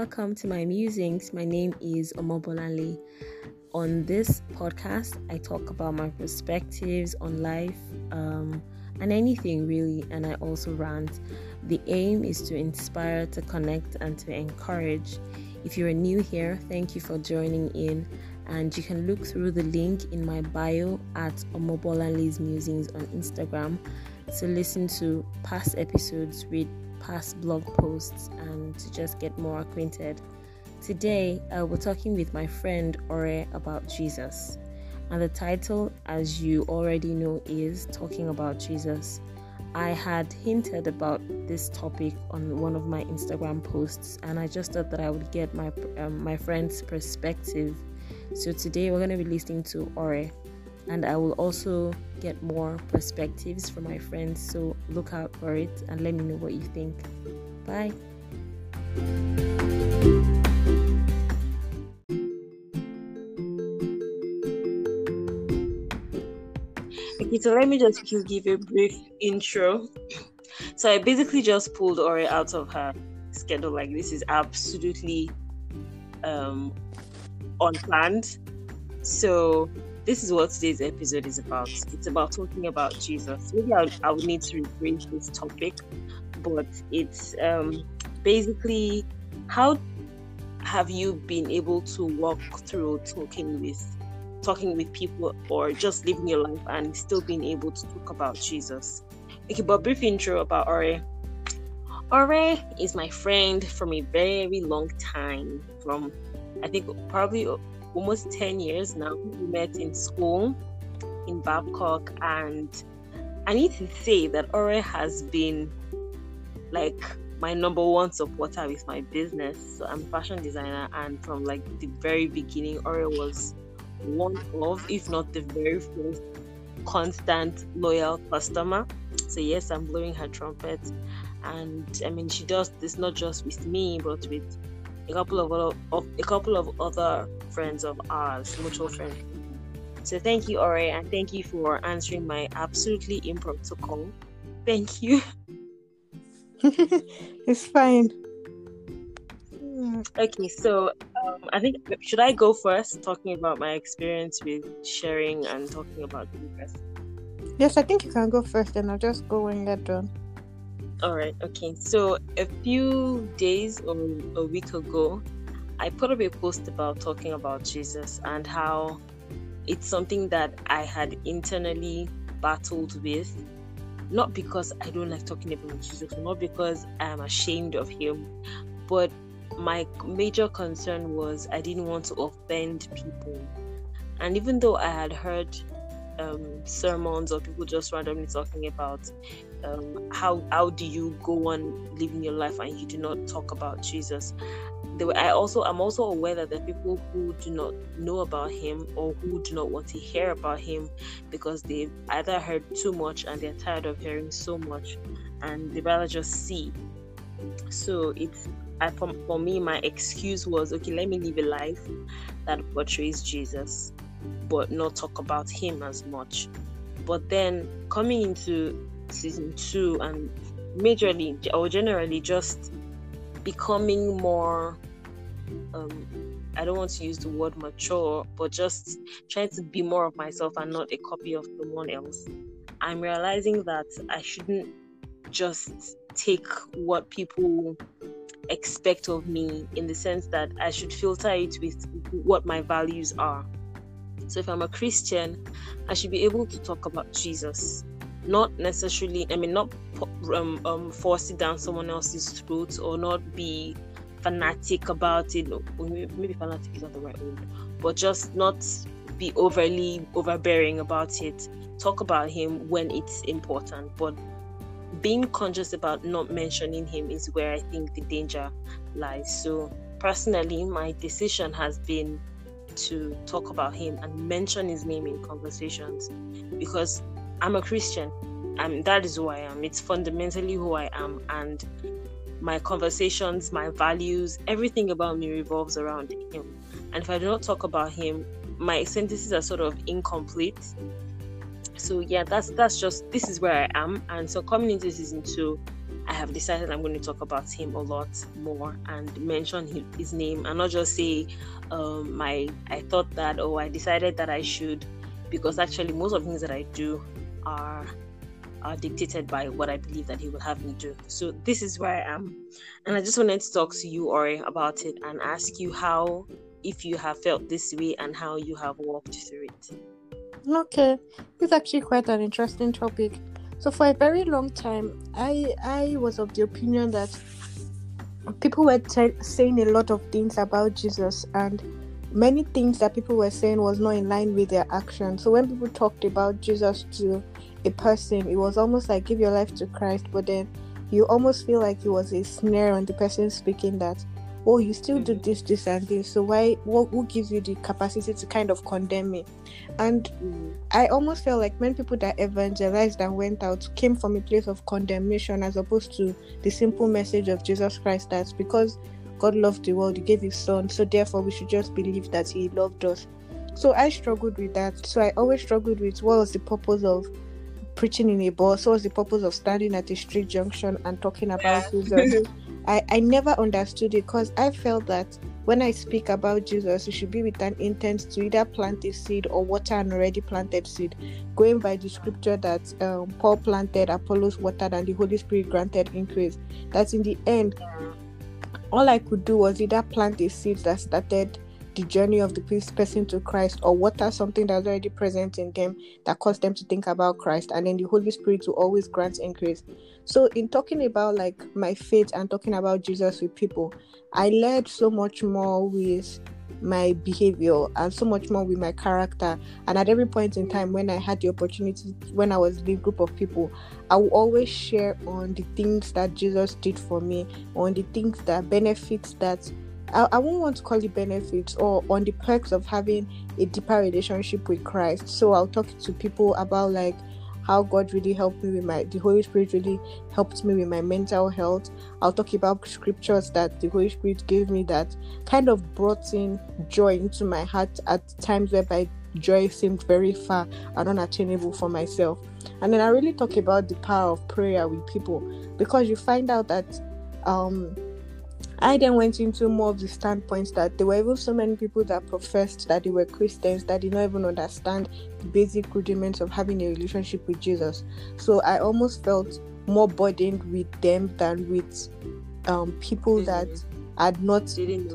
welcome to my musings. My name is Omobolanle. On this podcast, I talk about my perspectives on life um, and anything really, and I also rant. The aim is to inspire, to connect, and to encourage. If you're new here, thank you for joining in. And you can look through the link in my bio at Omobolanle's Musings on Instagram to listen to past episodes, read past blog posts, and to just get more acquainted. Today, I will be talking with my friend Ore about Jesus. And the title, as you already know, is Talking About Jesus. I had hinted about this topic on one of my Instagram posts, and I just thought that I would get my um, my friend's perspective. So today we're going to be listening to Ore, and I will also get more perspectives from my friends. So look out for it and let me know what you think. Bye. Okay, so let me just give a brief intro. So I basically just pulled Ore out of her schedule. Like this is absolutely um unplanned. So this is what today's episode is about. It's about talking about Jesus. Maybe I, would need to rephrase this topic, but it's um basically how have you been able to walk through talking with talking with people or just living your life and still being able to talk about Jesus. Okay, but brief intro about Ore. Ore is my friend from a very long time, from I think probably almost 10 years now. We met in school in Babcock, and I need to say that Ore has been like my number one supporter with my business. So I'm a fashion designer, and from like the very beginning, Ore was one of, if not the very first, constant loyal customer. So yes, I'm blowing her trumpet, and I mean she does this not just with me, but with a couple of of a couple of other friends of ours, mutual friends. So thank you, Ore, and thank you for answering my absolutely impromptu call. Thank you. it's fine. Okay, so um, I think should I go first, talking about my experience with sharing and talking about Jesus? Yes, I think you can go first, and I'll just go when you're done. All right. Okay. So a few days or a week ago, I put up a post about talking about Jesus and how it's something that I had internally battled with. Not because I don't like talking about Jesus, not because I am ashamed of him, but my major concern was I didn't want to offend people. And even though I had heard um, sermons or people just randomly talking about um, how how do you go on living your life and you do not talk about Jesus. Were, I also I'm also aware that are people who do not know about him or who do not want to hear about him because they've either heard too much and they're tired of hearing so much and they rather just see. So it's I, for, for me my excuse was okay let me live a life that portrays Jesus but not talk about him as much. But then coming into season two and majorly or generally just becoming more um I don't want to use the word mature, but just trying to be more of myself and not a copy of someone else. I'm realizing that I shouldn't just take what people expect of me in the sense that I should filter it with what my values are. So if I'm a Christian, I should be able to talk about Jesus, not necessarily. I mean, not um, um, force it down someone else's throat or not be fanatic about it. Maybe fanatic is not the right word, but just not be overly overbearing about it. Talk about him when it's important, but being conscious about not mentioning him is where I think the danger lies. So personally, my decision has been to talk about him and mention his name in conversations because I'm a Christian. and that is who I am. It's fundamentally who I am. And my conversations, my values, everything about me revolves around him. And if I do not talk about him, my sentences are sort of incomplete. So yeah, that's that's just this is where I am. And so coming into season two, I have decided I'm going to talk about him a lot more and mention his name and not just say um, my I thought that or oh, I decided that I should because actually most of the things that I do are are dictated by what I believe that he will have me do. So this is where I am. And I just wanted to talk to you, Ore, about it and ask you how if you have felt this way and how you have walked through it. Okay. It's actually quite an interesting topic. So for a very long time, I I was of the opinion that people were saying a lot of things about Jesus and many things that people were saying was not in line with their actions. So when people talked about Jesus to a person, it was almost like give your life to Christ, but then you almost feel like it was a snare on the person speaking that, oh, you still do mm-hmm. this, this, and this. So why? What? Who gives you the capacity to kind of condemn me? And mm. I almost felt like many people that evangelized and went out came from a place of condemnation as opposed to the simple message of Jesus Christ that because God loved the world, He gave His Son, so therefore we should just believe that He loved us. So I struggled with that. So I always struggled with what was the purpose of preaching in a bus, what was the purpose of standing at a street junction and talking about Jesus. I, I never understood it because I felt that when I speak about Jesus, it should be with an intent to either plant a seed or water an already planted seed, going by the scripture that um, Paul planted, Apollos watered, and the Holy Spirit granted increase. That in the end, all I could do was either plant a seed that started the journey of the person to Christ or water something that's already present in them that caused them to think about Christ and then the Holy Spirit will always grant increase. So in talking about like my faith and talking about Jesus with people, I learned so much more with my behavior and so much more with my character. And at every point in time, when I had the opportunity, when I was in a group of people, I will always share on the things that Jesus did for me, on the things that benefits that I, I won't want to call it benefits or on the perks of having a deeper relationship with Christ. So I'll talk to people about like how God really helped me with my the Holy Spirit really helped me with my mental health. I'll talk about scriptures that the Holy Spirit gave me that kind of brought in joy into my heart at times whereby joy seemed very far and unattainable for myself. And then I really talk about the power of prayer with people because you find out that um I then went into more of the standpoints that there were even so many people that professed that they were Christians that did not even understand the basic rudiments of having a relationship with Jesus. So I almost felt more burdened with them than with um, people that had not didn't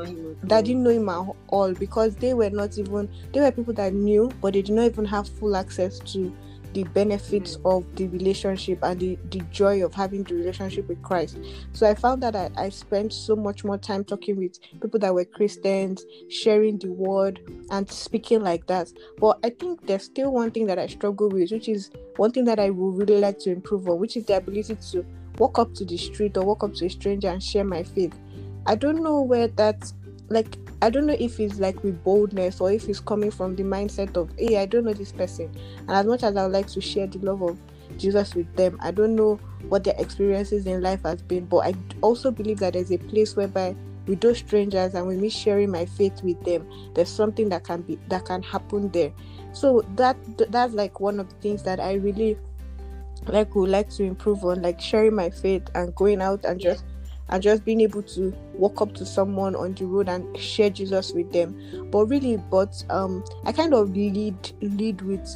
that didn't know him at all because they were not even they were people that knew but they did not even have full access to the benefits mm. of the relationship and the, the joy of having the relationship with Christ. So I found that I, I spent so much more time talking with people that were Christians, sharing the word and speaking like that. But I think there's still one thing that I struggle with, which is one thing that I would really like to improve on, which is the ability to walk up to the street or walk up to a stranger and share my faith. I don't know where that like I don't know if it's like with boldness or if it's coming from the mindset of, hey, I don't know this person. And as much as I would like to share the love of Jesus with them, I don't know what their experiences in life has been. But I also believe that there's a place whereby with those strangers and with me sharing my faith with them, there's something that can be that can happen there. So that that's like one of the things that I really like would like to improve on, like sharing my faith and going out and just and just being able to walk up to someone on the road and share Jesus with them. But really, but um, I kind of lead lead with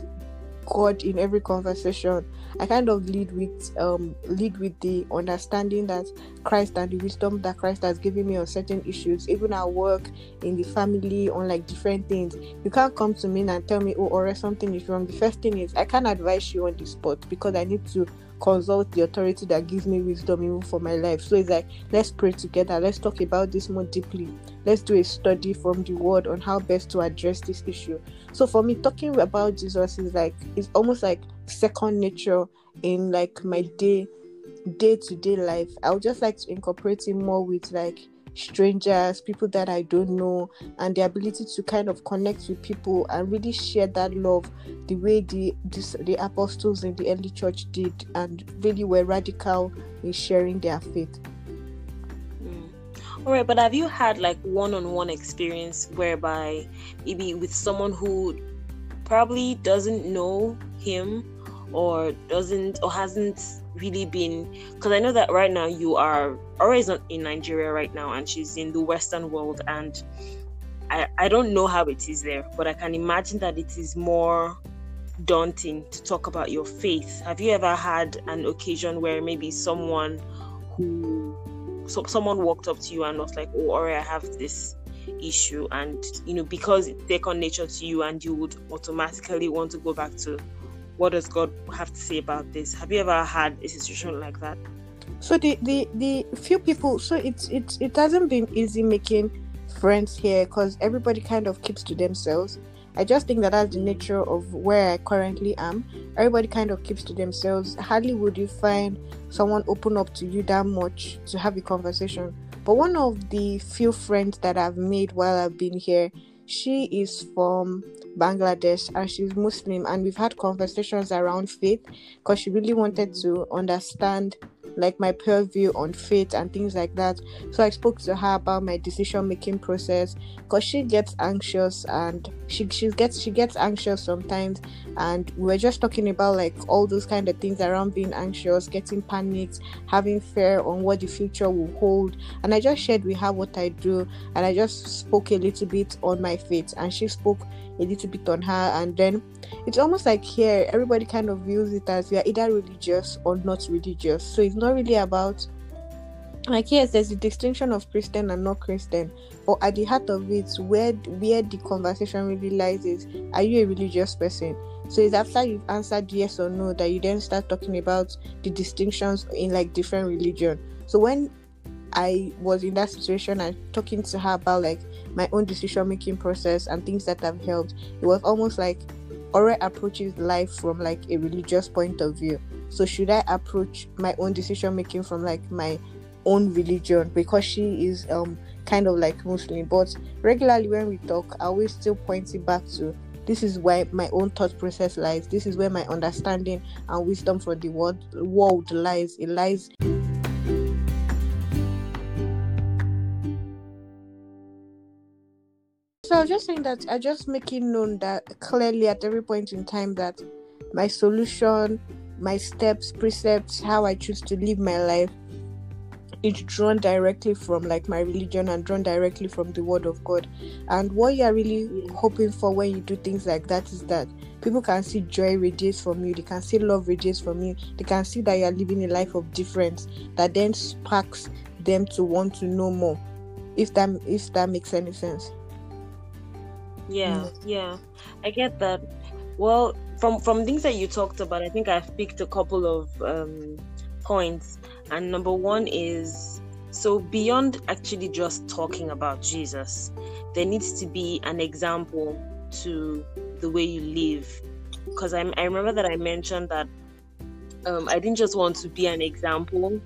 God in every conversation. I kind of lead with um lead with the understanding that Christ and the wisdom that Christ has given me on certain issues, even at work, in the family, on like different things. You can't come to me and tell me, oh, or something is wrong. The first thing is I can't advise you on the spot because I need to consult the authority that gives me wisdom even for my life. So it's like, let's pray together. Let's talk about this more deeply. Let's do a study from the word on how best to address this issue. So for me, talking about Jesus is like, it's almost like second nature in like my day day to day life. I would just like to incorporate it more with like strangers, people that I don't know, and the ability to kind of connect with people and really share that love the way the this, the apostles in the early church did, and really were radical in sharing their faith. Mm. All right, but have you had like one-on-one experience whereby maybe with someone who probably doesn't know him or doesn't or hasn't really been because I know that right now you are always in Nigeria right now and she's in the Western world and I, I don't know how it is there, but I can imagine that it is more daunting to talk about your faith. Have you ever had an occasion where maybe someone who so someone walked up to you and was like, "Oh, Ore, I have this issue," and you know because it's second nature to you, and you would automatically want to go back to what does God have to say about this? Have you ever had a situation like that? So the the the few people, so it's it's it hasn't been easy making friends here because everybody kind of keeps to themselves. I just think that that's the nature of where I currently am. Everybody kind of keeps to themselves. Hardly would you find someone open up to you that much to have a conversation. But one of the few friends that I've made while I've been here, she is from Bangladesh and she's Muslim, and we've had conversations around faith because she really wanted to understand like my purview on faith and things like that. So I spoke to her about my decision making process because she gets anxious and she she gets she gets anxious sometimes and we were just talking about like all those kind of things around being anxious, getting panicked, having fear on what the future will hold. And I just shared with her what I do and I just spoke a little bit on my faith and she spoke a little bit on her. And then it's almost like here everybody kind of views it as you're either religious or not religious. So it's not really about like yes there's a distinction of christian and not christian but at the heart of it where where the conversation really lies is are you a religious person so it's after you've answered yes or no that you then start talking about the distinctions in like different religion so when I was in that situation and talking to her about like my own decision making process and things that have helped, it was almost like Ore approaches life from like a religious point of view. So should I approach my own decision making from like my own religion because she is um kind of like Muslim. But regularly when we talk, I always still point it back to this is where my own thought process lies. This is where my understanding and wisdom for the world world lies. It lies So I was just saying that I just making known that clearly at every point in time that my solution, my steps, precepts, how I choose to live my life is drawn directly from like my religion and drawn directly from the word of God. And what you're really hoping for when you do things like that is that people can see joy radiate from you, they can see love radiate from you, they can see that you're living a life of difference that then sparks them to want to know more. If that if that makes any sense yeah mm. yeah i get that well from from things that you talked about i think i've picked a couple of um, points. And number one is so beyond actually just talking about jesus there needs to be an example to the way you live. Because i i remember that i mentioned that um, i didn't just want to be an example.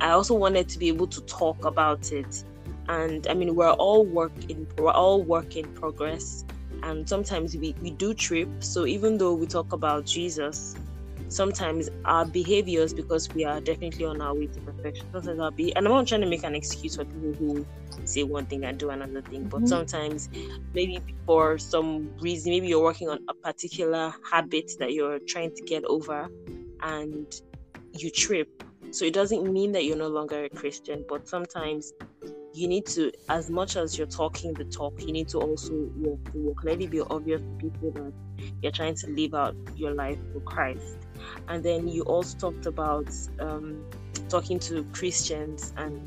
I also wanted to be able to talk about it. And i mean we're all work in we're all work in progress. And sometimes we, we do trip. So even though we talk about jesus sometimes our behaviors because we are definitely on our way to perfection sometimes i'll be and i'm not trying to make an excuse for people who say one thing and do another thing but mm-hmm. sometimes maybe for some reason maybe you're working on a particular habit that you're trying to get over and you trip so it doesn't mean that you're no longer a christian but sometimes you need to, as much as you're talking the talk, you need to also walk the walk. Let it be obvious to people that you're trying to live out your life for Christ. And then you also talked about um, talking to Christians, and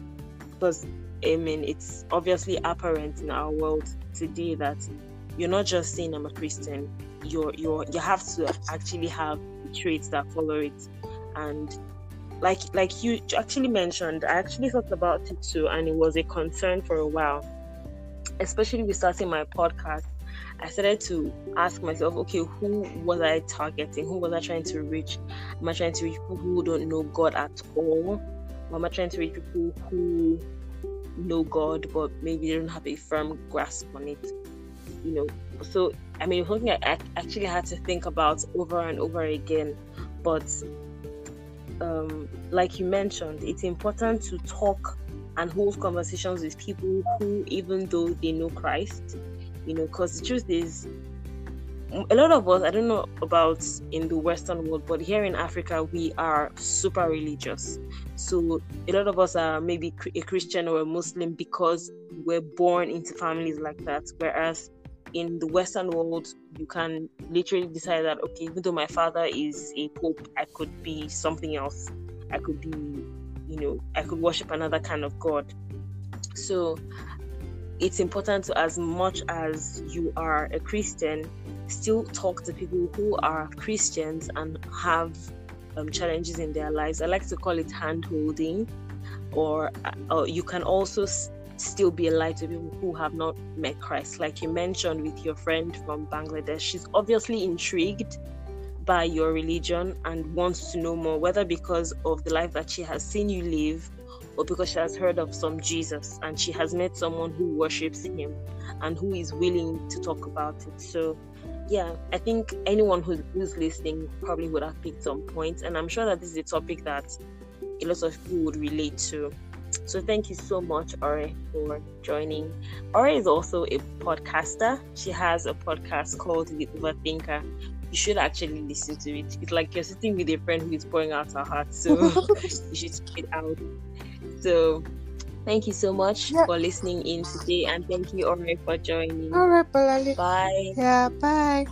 because I mean, it's obviously apparent in our world today that you're not just saying I'm a Christian. You're you're you have to actually have traits that follow it, and like like you actually mentioned i actually thought about it too and it was a concern for a while especially with starting my podcast i started to ask myself okay who was i targeting? Who was i trying to reach? Am i trying to reach people who don't know god at all? Or am i trying to reach people who know god but maybe they don't have a firm grasp on it? You know so i mean something i actually had to think about over and over again. But um, like you mentioned, it's important to talk and hold conversations with people who, even though they know Christ, you know, because the truth is, a lot of us, I don't know about in the Western world, but here in Africa, we are super religious. So a lot of us are maybe a Christian or a Muslim because we're born into families like that. Whereas in the Western world, you can literally decide that, okay, even though my father is a pope, I could be something else. I could be, you know, I could worship another kind of God. So it's important to, as much as you are a Christian, still talk to people who are Christians and have um, challenges in their lives. I like to call it hand holding, or, uh, or you can also s- still be a light to people who have not met Christ. Like you mentioned with your friend from Bangladesh, she's obviously intrigued by your religion and wants to know more, whether because of the life that she has seen you live or because she has heard of some Jesus and she has met someone who worships him and who is willing to talk about it. So, yeah, I think anyone who's, who's listening probably would have picked some points, and I'm sure that this is a topic that a lot of people would relate to. So, thank you so much, Ore, for joining. Ore is also a podcaster. She has a podcast called The Overthinker. You should actually listen to it. It's like you're sitting with a friend who is pouring out her heart. So, you should check it out. So thank you so much yeah. for listening in today and thank you Ore for joining. All right. Bye. Yeah, bye.